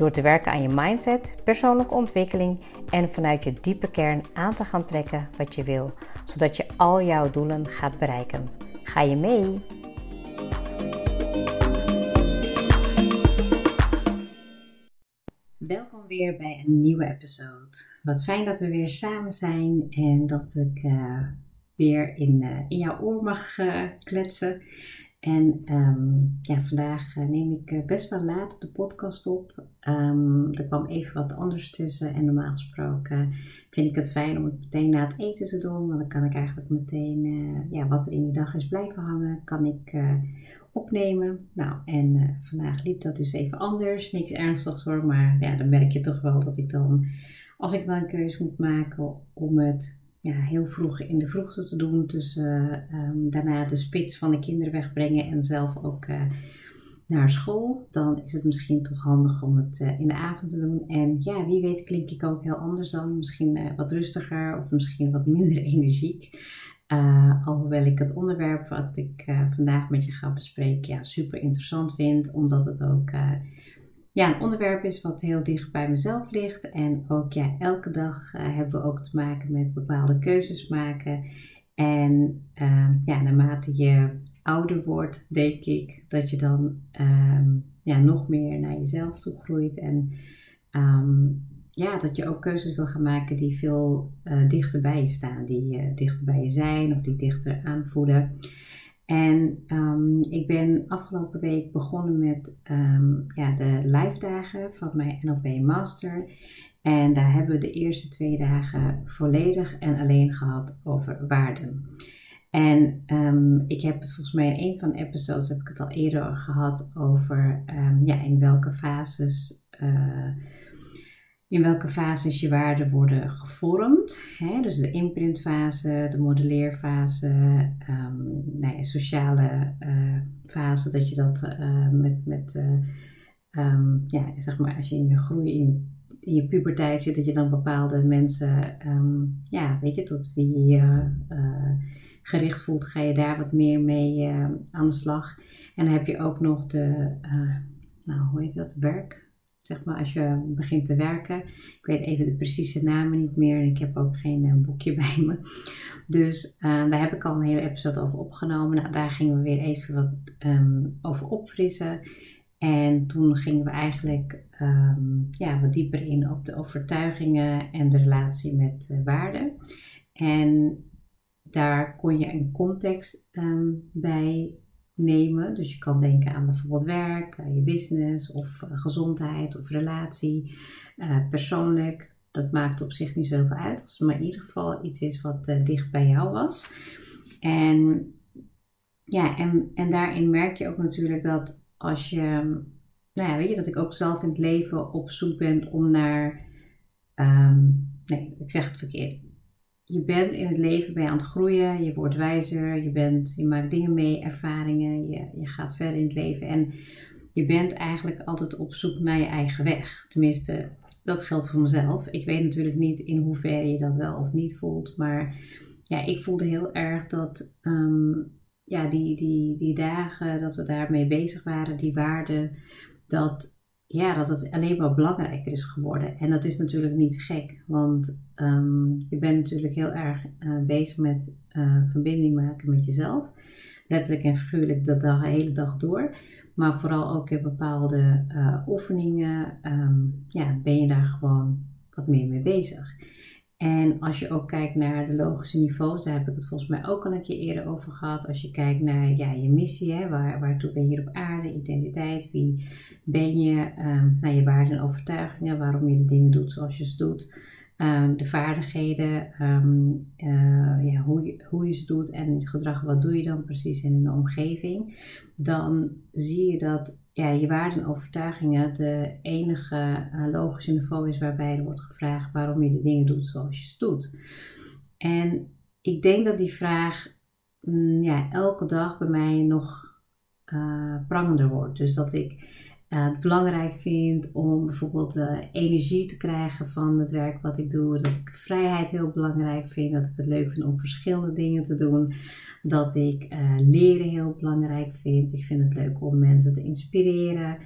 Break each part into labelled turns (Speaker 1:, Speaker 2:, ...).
Speaker 1: Door te werken aan je mindset, persoonlijke ontwikkeling en vanuit je diepe kern aan te gaan trekken wat je wil, zodat je al jouw doelen gaat bereiken. Ga je mee? Welkom weer bij een nieuwe episode. Wat fijn dat we weer samen zijn en dat ik uh, weer in, uh, in jouw oor mag uh, kletsen. En um, ja, vandaag uh, neem ik uh, best wel laat de podcast op. Um, er kwam even wat anders tussen. En normaal gesproken vind ik het fijn om het meteen na het eten te doen. Want dan kan ik eigenlijk meteen uh, ja, wat er in die dag is blijven hangen, kan ik opnemen. Nou, en vandaag liep dat dus even anders. Niks ernstigs hoor, maar ja, dan merk je toch wel dat ik dan, als ik dan een keuze moet maken om het ja, heel vroeg in de vroegte te doen. Tussen um, daarna de spits van de kinderen wegbrengen en zelf ook uh, naar school. Dan is het misschien toch handig om het uh, in de avond te doen. En ja, wie weet klink ik ook heel anders dan. Misschien uh, wat rustiger of misschien wat minder energiek. alhoewel ik het onderwerp wat ik vandaag met je ga bespreken ja, super interessant vind. Omdat het ook ja, een onderwerp is wat heel dicht bij mezelf ligt. En ook ja, elke dag uh, hebben we ook te maken met bepaalde keuzes maken. En uh, ja, naarmate je ouder wordt, denk ik dat je dan uh, ja, nog meer naar jezelf toe groeit. En um, ja, dat je ook keuzes wil gaan maken die veel uh, dichter bij je staan. Die uh, dichter bij je zijn of die dichter aanvoelen. En um, ik ben afgelopen week begonnen met um, ja, de live dagen van mijn NLP Master. En daar hebben we de eerste twee dagen volledig en alleen gehad over waarden. En um, ik heb het volgens mij in een van de episodes heb ik het al eerder gehad over ja, in welke fases uh, in welke fases je waarden worden gevormd. Hè? Dus de imprintfase, de modelleerfase, um, nou ja, sociale uh, fase, dat je dat uh, met, met uh, um, ja, zeg maar, als je in je groei, in, je puberteit zit, dat je dan bepaalde mensen, um, ja, weet je, tot wie je gericht voelt, ga je daar wat meer mee aan de slag. En dan heb je ook nog de, nou, hoe heet dat, werk zeg maar, als je begint te werken. Ik weet even de precieze namen niet meer en ik heb ook geen uh, boekje bij me. Dus uh, daar heb ik al een hele episode over opgenomen. Nou, daar gingen we weer even wat um, over opfrissen. En toen gingen we eigenlijk um, ja, wat dieper in op de overtuigingen en de relatie met uh, waarden. En daar kon je een context um, bij nemen. Dus je kan denken aan bijvoorbeeld werk, je business of uh, gezondheid of relatie, uh, persoonlijk. Dat maakt op zich niet zoveel uit, als het maar in ieder geval iets is wat dicht bij jou was. En ja, en, en daarin merk je ook natuurlijk dat als je, nou ja, weet je, dat ik ook zelf in het leven op zoek ben om naar, um, nee, ik zeg het verkeerd je bent in het leven je aan het groeien, je wordt wijzer, je, bent, je maakt dingen mee, ervaringen, je, je gaat verder in het leven en je bent eigenlijk altijd op zoek naar je eigen weg. Tenminste, dat geldt voor mezelf. Ik weet natuurlijk niet in hoeverre je dat wel of niet voelt, maar ja, ik voelde heel erg dat um, ja, die, die, die dagen dat we daarmee bezig waren, die waarden, dat ja, dat het alleen maar belangrijker is geworden. En dat is natuurlijk niet gek, want um, je bent natuurlijk heel erg uh, bezig met uh, verbinding maken met jezelf. Letterlijk en figuurlijk de, de hele dag door. Maar vooral ook in bepaalde uh, oefeningen um, ja, ben je daar gewoon wat meer mee bezig. En als je ook kijkt naar de logische niveaus, daar heb ik het volgens mij ook al een keer eerder over gehad. Als je kijkt naar ja, je missie, hè, waar, waartoe ben je hier op aarde, identiteit, wie ben je, um, naar je waarden en overtuigingen, waarom je de dingen doet zoals je ze doet. Ehm, de vaardigheden, ehm, eh, ja, hoe, je, hoe je ze doet en het gedrag, wat doe je dan precies in de omgeving, dan zie je dat ja, je waarden en overtuigingen de enige uh, logische niveau is waarbij er wordt gevraagd waarom je de dingen doet zoals je ze doet. En ik denk dat die vraag mm, ja, elke dag bij mij nog uh, prangender wordt. Dus dat ik het belangrijk vind om bijvoorbeeld uh, energie te krijgen van het werk wat ik doe. Dat ik vrijheid heel belangrijk vind. Dat ik het leuk vind om verschillende dingen te doen. Dat ik leren heel belangrijk vind. Ik vind het leuk om mensen te inspireren.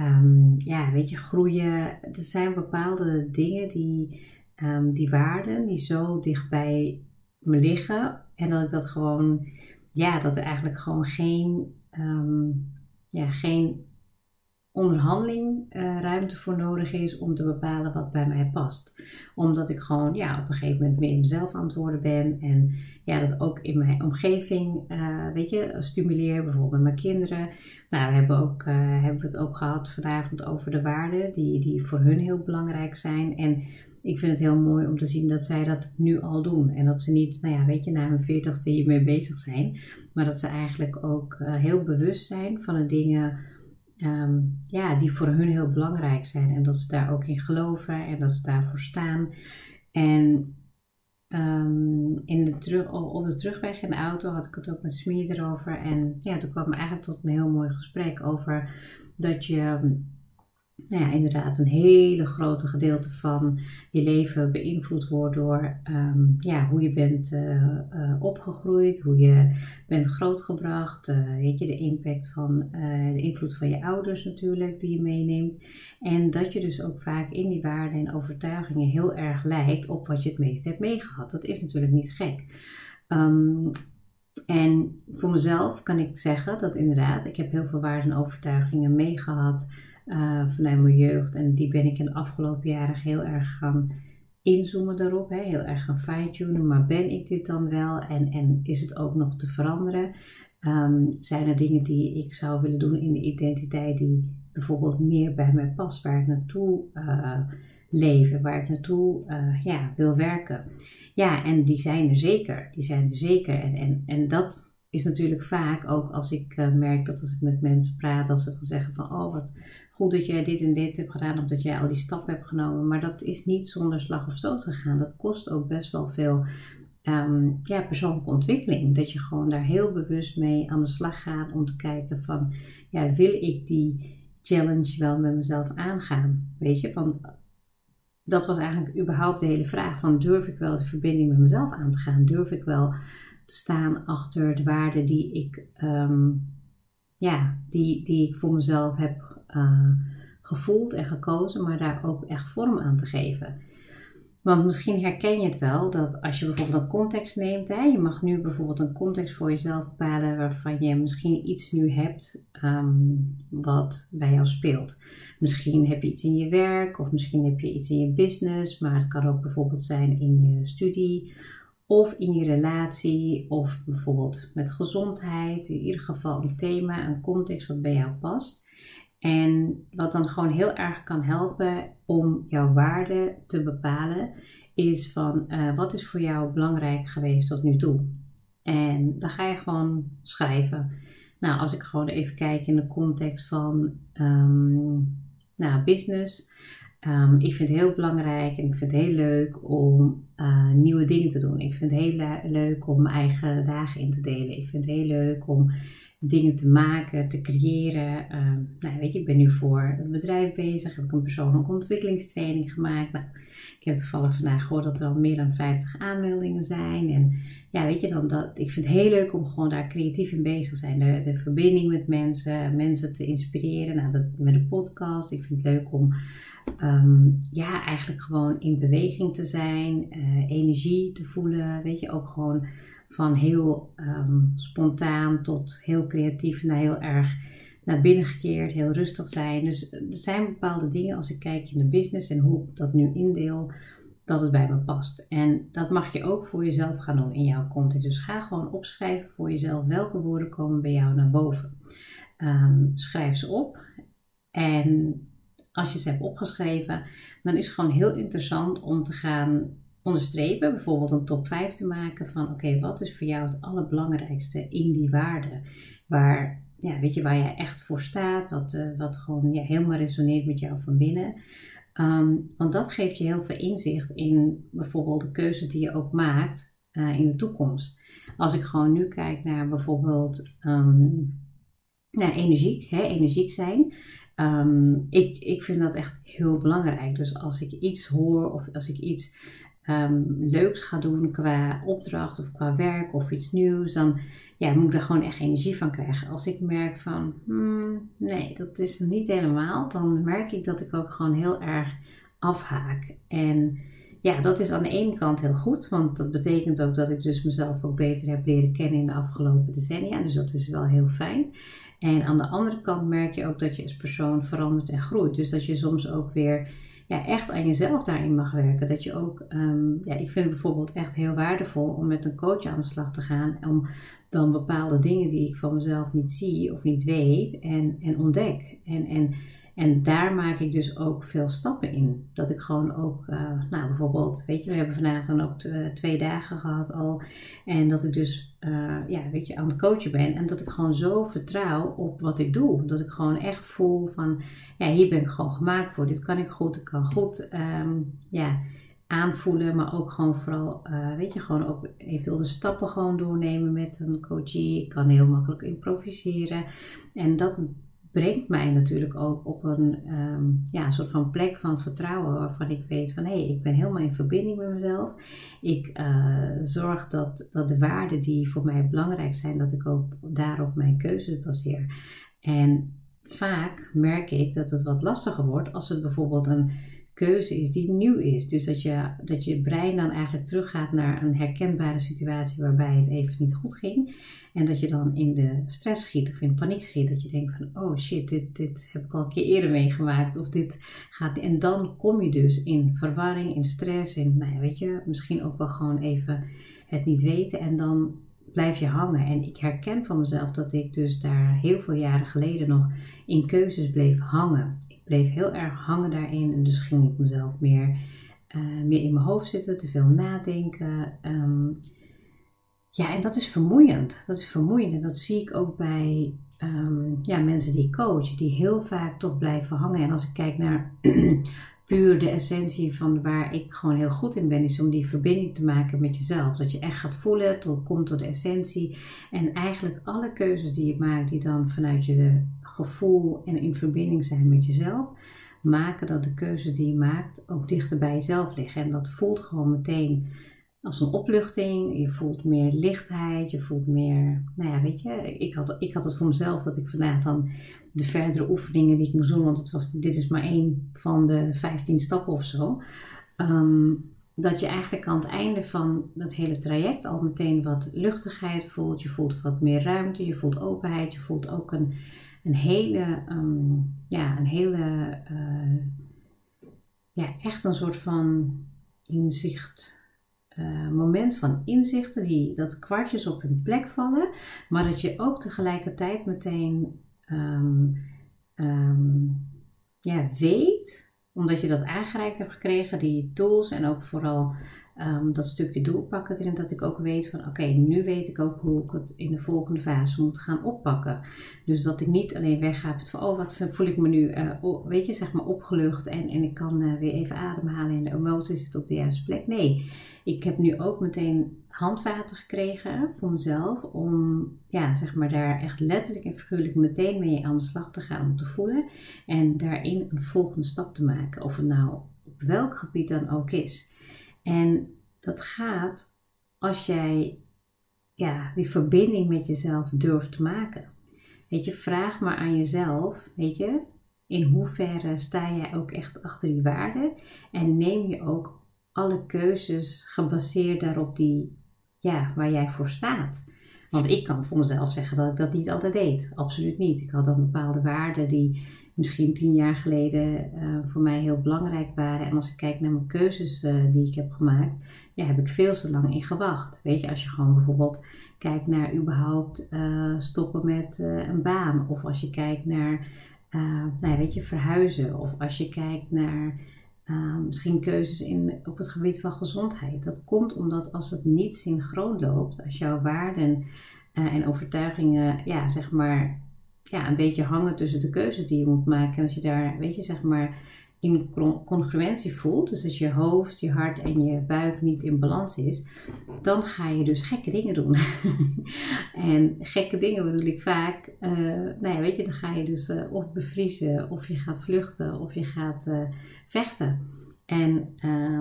Speaker 1: Um, ja, weet je, groeien. Er zijn bepaalde dingen die, um, die waarden, die zo dichtbij me liggen. En dat ik dat gewoon, ja, dat er eigenlijk gewoon geen, um, ja, geen onderhandeling uh, ruimte voor nodig is om te bepalen wat bij mij past. Omdat ik gewoon ja, op een gegeven moment meer mezelf aan het worden ben. En ja, dat ook in mijn omgeving, uh, weet je, stimuleer. Bijvoorbeeld mijn kinderen. Nou, we hebben, ook, uh, hebben het ook gehad vanavond over de waarden die, die voor hun heel belangrijk zijn. En ik vind het heel mooi om te zien dat zij dat nu al doen. En dat ze niet, nou ja, weet je, na hun veertigste hiermee bezig zijn. Maar dat ze eigenlijk ook heel bewust zijn van de dingen um, ja, die voor hun heel belangrijk zijn. En dat ze daar ook in geloven en dat ze daarvoor staan. En um, in de terug, op de terugweg in de auto had ik het ook met Smeet erover. En ja, toen kwam eigenlijk tot een heel mooi gesprek over dat je nou ja, inderdaad een hele grote gedeelte van je leven beïnvloed wordt door um, ja, hoe je bent uh, uh, opgegroeid, hoe je bent grootgebracht, uh, weet je, de impact van de invloed van je ouders natuurlijk die je meeneemt. En dat je dus ook vaak in die waarden en overtuigingen heel erg lijkt op wat je het meest hebt meegehad. Dat is natuurlijk niet gek. Um, en voor mezelf kan ik zeggen dat inderdaad, ik heb heel veel waarden en overtuigingen meegehad uh, vanuit mijn jeugd. En die ben ik in de afgelopen jaren heel erg gaan inzoomen daarop, hè, heel erg gaan fine-tunen. Maar ben ik dit dan wel en, en is het ook nog te veranderen? Um, zijn er dingen die ik zou willen doen in de identiteit die bijvoorbeeld meer bij mij past, waar ik naartoe uh, leven, waar ik naartoe uh, ja, wil werken? Ja, en die zijn er zeker. Die zijn er zeker. En, en, en dat is natuurlijk vaak ook als ik merk dat als ik met mensen praat, dat ze dan zeggen van oh wat goed dat jij dit en dit hebt gedaan, omdat jij al die stappen hebt genomen. Maar dat is niet zonder slag of stoot gegaan. Dat kost ook best wel veel um, ja, persoonlijke ontwikkeling. Dat je gewoon daar heel bewust mee aan de slag gaat om te kijken van, ja, wil ik die challenge wel met mezelf aangaan? Weet je, want dat was eigenlijk überhaupt de hele vraag van durf ik wel de verbinding met mezelf aan te gaan? Durf ik wel te staan achter de waarden die ik, um, ja, die, die ik voor mezelf heb uh, gevoeld en gekozen, maar daar ook echt vorm aan te geven. Want misschien herken je het wel dat als je bijvoorbeeld een context neemt, hè, je mag nu bijvoorbeeld een context voor jezelf bepalen waarvan je misschien iets nu hebt um, wat bij jou speelt. Misschien heb je iets in je werk of misschien heb je iets in je business, maar het kan ook bijvoorbeeld zijn in je studie of in je relatie of bijvoorbeeld met gezondheid. In ieder geval een thema, een context wat bij jou past. En wat dan gewoon heel erg kan helpen om jouw waarde te bepalen, is van uh, wat is voor jou belangrijk geweest tot nu toe. En dan ga je gewoon schrijven. Nou, als ik gewoon even kijk in de context van um, nou, business. Um, ik vind het heel belangrijk en ik vind het heel leuk om uh, nieuwe dingen te doen. Ik vind het heel leuk om mijn eigen dagen in te delen. Ik vind het heel leuk om dingen te maken, te creëren. Uh, nou, weet je, ik ben nu voor het bedrijf bezig, heb ik een persoonlijke ontwikkelingstraining gemaakt. Nou, ik heb toevallig vandaag gehoord dat er al meer dan 50 aanmeldingen zijn. En ja, weet je, dan dat, ik vind het heel leuk om gewoon daar creatief in bezig te zijn. De, de verbinding met mensen, mensen te inspireren. Nou, dat, met een podcast. Ik vind het leuk om um, ja, eigenlijk gewoon in beweging te zijn, uh, energie te voelen. Weet je, ook gewoon van heel um, spontaan tot heel creatief naar heel erg naar binnen gekeerd, heel rustig zijn. Dus er zijn bepaalde dingen als ik kijk in de business en hoe ik dat nu indeel, dat het bij me past. En dat mag je ook voor jezelf gaan doen in jouw content. Dus ga gewoon opschrijven voor jezelf welke woorden komen bij jou naar boven. Um, schrijf ze op en als je ze hebt opgeschreven, dan is het gewoon heel interessant om te gaan onderstrepen, bijvoorbeeld een top 5 te maken van oké, wat is voor jou het allerbelangrijkste in die waarde? Waar, ja, weet je, waar je echt voor staat, wat, uh, wat gewoon ja, helemaal resoneert met jou van binnen. Ehm, want dat geeft je heel veel inzicht in bijvoorbeeld de keuzes die je ook maakt uh, in de toekomst. Als ik gewoon nu kijk naar bijvoorbeeld um, naar energiek, hè, energiek zijn. Um, ik, ik vind dat echt heel belangrijk. Dus als ik iets hoor of als ik iets um, leuks ga doen qua opdracht of qua werk of iets nieuws, dan ja, moet ik daar gewoon echt energie van krijgen. Als ik merk van, hmm, nee, dat is niet helemaal, dan merk ik dat ik ook gewoon heel erg afhaak. En ja, dat is aan de ene kant heel goed, want dat betekent ook dat ik dus mezelf ook beter heb leren kennen in de afgelopen decennia. Dus dat is wel heel fijn. En aan de andere kant merk je ook dat je als persoon verandert en groeit. Dus dat je soms ook weer ja, echt aan jezelf daarin mag werken. Dat je ook, um, ja, ik vind het bijvoorbeeld echt heel waardevol om met een coach aan de slag te gaan. Om dan bepaalde dingen die ik van mezelf niet zie of niet weet en, en ontdek. En, en en daar maak ik dus ook veel stappen in. Dat ik gewoon ook, uh, nou bijvoorbeeld, weet je, we hebben vandaag dan ook twee dagen gehad al. En dat ik dus, uh, ja, weet je, aan het coachen ben. En dat ik gewoon zo vertrouw op wat ik doe. Dat ik gewoon echt voel van, ja, hier ben ik gewoon gemaakt voor. Dit kan ik goed, ik kan goed, um, ja aanvoelen, maar ook gewoon vooral, uh, weet je, gewoon ook eventueel de stappen gewoon doornemen met een coachie. Ik kan heel makkelijk improviseren. En dat brengt mij natuurlijk ook op een um, ja, soort van plek van vertrouwen waarvan ik weet van hé, hey, ik ben helemaal in verbinding met mezelf. Ik uh, zorg dat, dat de waarden die voor mij belangrijk zijn, dat ik ook daarop mijn keuzes baseer. En vaak merk ik dat het wat lastiger wordt als het bijvoorbeeld een keuze is die nieuw is. Dus dat je, dat je brein dan eigenlijk teruggaat naar een herkenbare situatie waarbij het even niet goed ging. En dat je dan in de stress schiet of in paniek schiet. Dat je denkt van, oh shit, dit, dit heb ik al een keer eerder meegemaakt. Of dit gaat... En dan kom je dus in verwarring, in stress. In, nou ja, weet je, misschien ook wel gewoon even het niet weten. En dan blijf je hangen. En ik herken van mezelf dat ik dus daar heel veel jaren geleden nog in keuzes bleef hangen. Bleef heel erg hangen daarin. En dus ging ik mezelf meer, uh, meer in mijn hoofd zitten, te veel nadenken. Um, ja, en dat is vermoeiend. Dat is vermoeiend. En dat zie ik ook bij um, ja, mensen die coachen, die heel vaak toch blijven hangen. En als ik kijk naar puur de essentie van waar ik gewoon heel goed in ben, is om die verbinding te maken met jezelf. Dat je echt gaat voelen, tot, komt tot de essentie. En eigenlijk alle keuzes die je maakt, die dan vanuit je gevoel en in verbinding zijn met jezelf, maken dat de keuzes die je maakt ook dichter bij jezelf liggen. En dat voelt gewoon meteen als een opluchting. Je voelt meer lichtheid. Je voelt meer, nou ja, weet je. Ik had, ik had het voor mezelf dat ik vandaag dan de verdere oefeningen die ik moest doen, want het was, dit is maar één van de 15 stappen of zo. Um, dat je eigenlijk aan het einde van dat hele traject al meteen wat luchtigheid voelt. Je voelt wat meer ruimte, je voelt openheid, je voelt ook een, een hele, um, ja, een hele, uh, ja, echt een soort van inzicht uh, moment van inzichten, die, dat kwartjes op hun plek vallen, maar dat je ook tegelijkertijd meteen um, um, ja, weet, omdat je dat aangereikt hebt gekregen, die tools en ook vooral um, dat stukje doelpakken erin, dat ik ook weet van oké, nu weet ik ook hoe ik het in de volgende fase moet gaan oppakken. Dus dat ik niet alleen wegga van oh, wat voel ik me nu, uh, weet je, zeg maar opgelucht en, en ik kan uh, weer even ademhalen en de emotie zit op de juiste plek. Nee, ik heb nu ook meteen handvaten gekregen voor mezelf om ja, zeg maar daar echt letterlijk en figuurlijk meteen mee aan de slag te gaan om te voelen en daarin een volgende stap te maken. Of het nou op welk gebied dan ook is. En dat gaat als jij ja, die verbinding met jezelf durft te maken. Weet je, vraag maar aan jezelf, weet je, in hoeverre sta jij ook echt achter die waarden en neem je ook alle keuzes gebaseerd daarop die, ja, waar jij voor staat. Want ik kan voor mezelf zeggen dat ik dat niet altijd deed. Absoluut niet. Ik had dan bepaalde waarden die misschien tien jaar geleden uh, voor mij heel belangrijk waren. En als ik kijk naar mijn keuzes uh, die ik heb gemaakt, ja, heb ik veel te lang in gewacht. Weet je, als je gewoon bijvoorbeeld kijkt naar überhaupt uh, stoppen met een baan. Of als je kijkt naar nou, weet je, verhuizen. Of als je kijkt naar misschien keuzes in, op het gebied van gezondheid. Dat komt omdat als het niet synchroon loopt, als jouw waarden en overtuigingen, ja, zeg maar, ja, een beetje hangen tussen de keuzes die je moet maken. En als je daar, weet je, zeg maar, in congruentie voelt, dus als je hoofd, je hart en je buik niet in balans is, dan ga je dus gekke dingen doen. en gekke dingen bedoel ik vaak, uh, nou ja, weet je, dan ga je dus uh, of bevriezen, of je gaat vluchten, of je gaat uh, vechten. En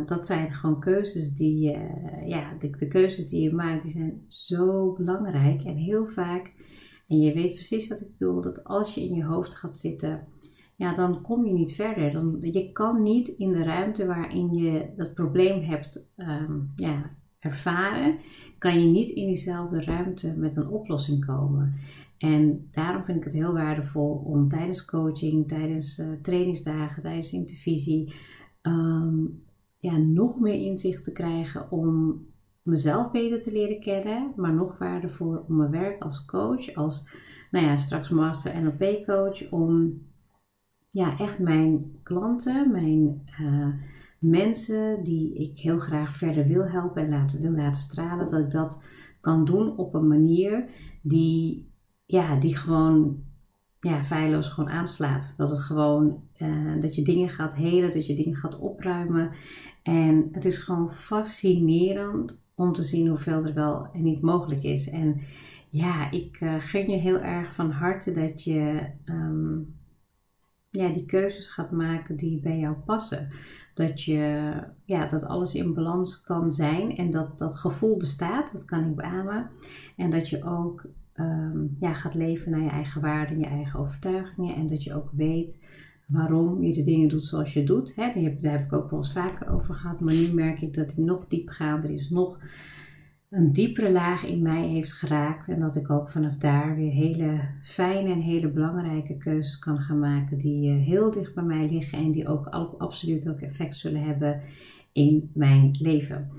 Speaker 1: dat zijn gewoon keuzes die, ja, de keuzes die je maakt, die zijn zo belangrijk en heel vaak. En je weet precies wat ik bedoel, dat als je in je hoofd gaat zitten, ja, dan kom je niet verder. Dan, je kan niet in de ruimte waarin je dat probleem hebt um, ja, ervaren, kan je niet in diezelfde ruimte met een oplossing komen. En daarom vind ik het heel waardevol om tijdens coaching, tijdens uh, trainingsdagen, tijdens intervisie, um, ja, nog meer inzicht te krijgen om mezelf beter te leren kennen, maar nog waardevol om mijn werk als coach, als nou ja, straks master NLP coach, om ja, echt mijn klanten, mijn uh, mensen die ik heel graag verder wil helpen en laten, wil laten stralen, dat ik dat kan doen op een manier die, ja, die gewoon ja, feilloos gewoon aanslaat. Dat het gewoon, uh, dat je dingen gaat helen, dat je dingen gaat opruimen. En het is gewoon fascinerend om te zien hoeveel er wel en niet mogelijk is. En ja, ik uh, gun je heel erg van harte dat je um, ja, die keuzes gaat maken die bij jou passen. Dat, je, ja, dat alles in balans kan zijn en dat dat gevoel bestaat, dat kan ik beamen. En dat je ook um, ja, gaat leven naar je eigen waarden, je eigen overtuigingen. En dat je ook weet waarom je de dingen doet zoals je doet. Hè, daar heb ik ook wel eens vaker over gehad. Maar nu merk ik dat die nog diepgaander is, nog een diepere laag in mij heeft geraakt. En dat ik ook vanaf daar weer hele fijne en hele belangrijke keuzes kan gaan maken. Die eh, heel dicht bij mij liggen en die ook absoluut ook effect zullen hebben in mijn leven.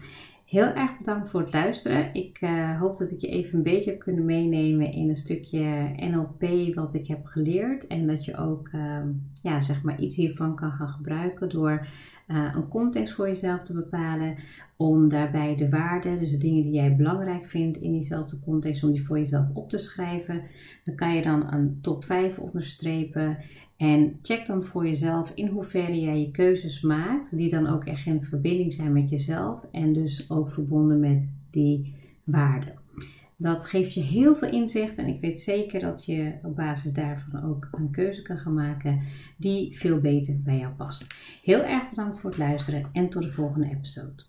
Speaker 1: Heel erg bedankt voor het luisteren. Ik uh, hoop dat ik je even een beetje heb kunnen meenemen in een stukje NLP wat ik heb geleerd. En dat je ook uh, ja, zeg maar iets hiervan kan gaan gebruiken door uh, een context voor jezelf te bepalen. Om daarbij de waarden, dus de dingen die jij belangrijk vindt in diezelfde context, om die voor jezelf op te schrijven. Dan kan je dan een top 5 onderstrepen. En check dan voor jezelf in hoeverre jij je keuzes maakt, die dan ook echt in verbinding zijn met jezelf en dus ook verbonden met die waarden. Dat geeft je heel veel inzicht en ik weet zeker dat je op basis daarvan ook een keuze kan gaan maken die veel beter bij jou past. Heel erg bedankt voor het luisteren en tot de volgende episode.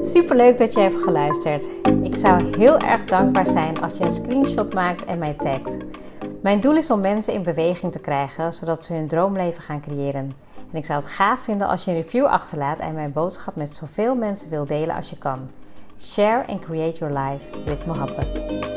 Speaker 2: Super leuk dat je hebt geluisterd. Ik zou heel erg dankbaar zijn als je een screenshot maakt en mij tagt. Mijn doel is om mensen in beweging te krijgen, zodat ze hun droomleven gaan creëren. En ik zou het gaaf vinden als je een review achterlaat en mijn boodschap met zoveel mensen wil delen als je kan. Share and create your life with Mohabbat.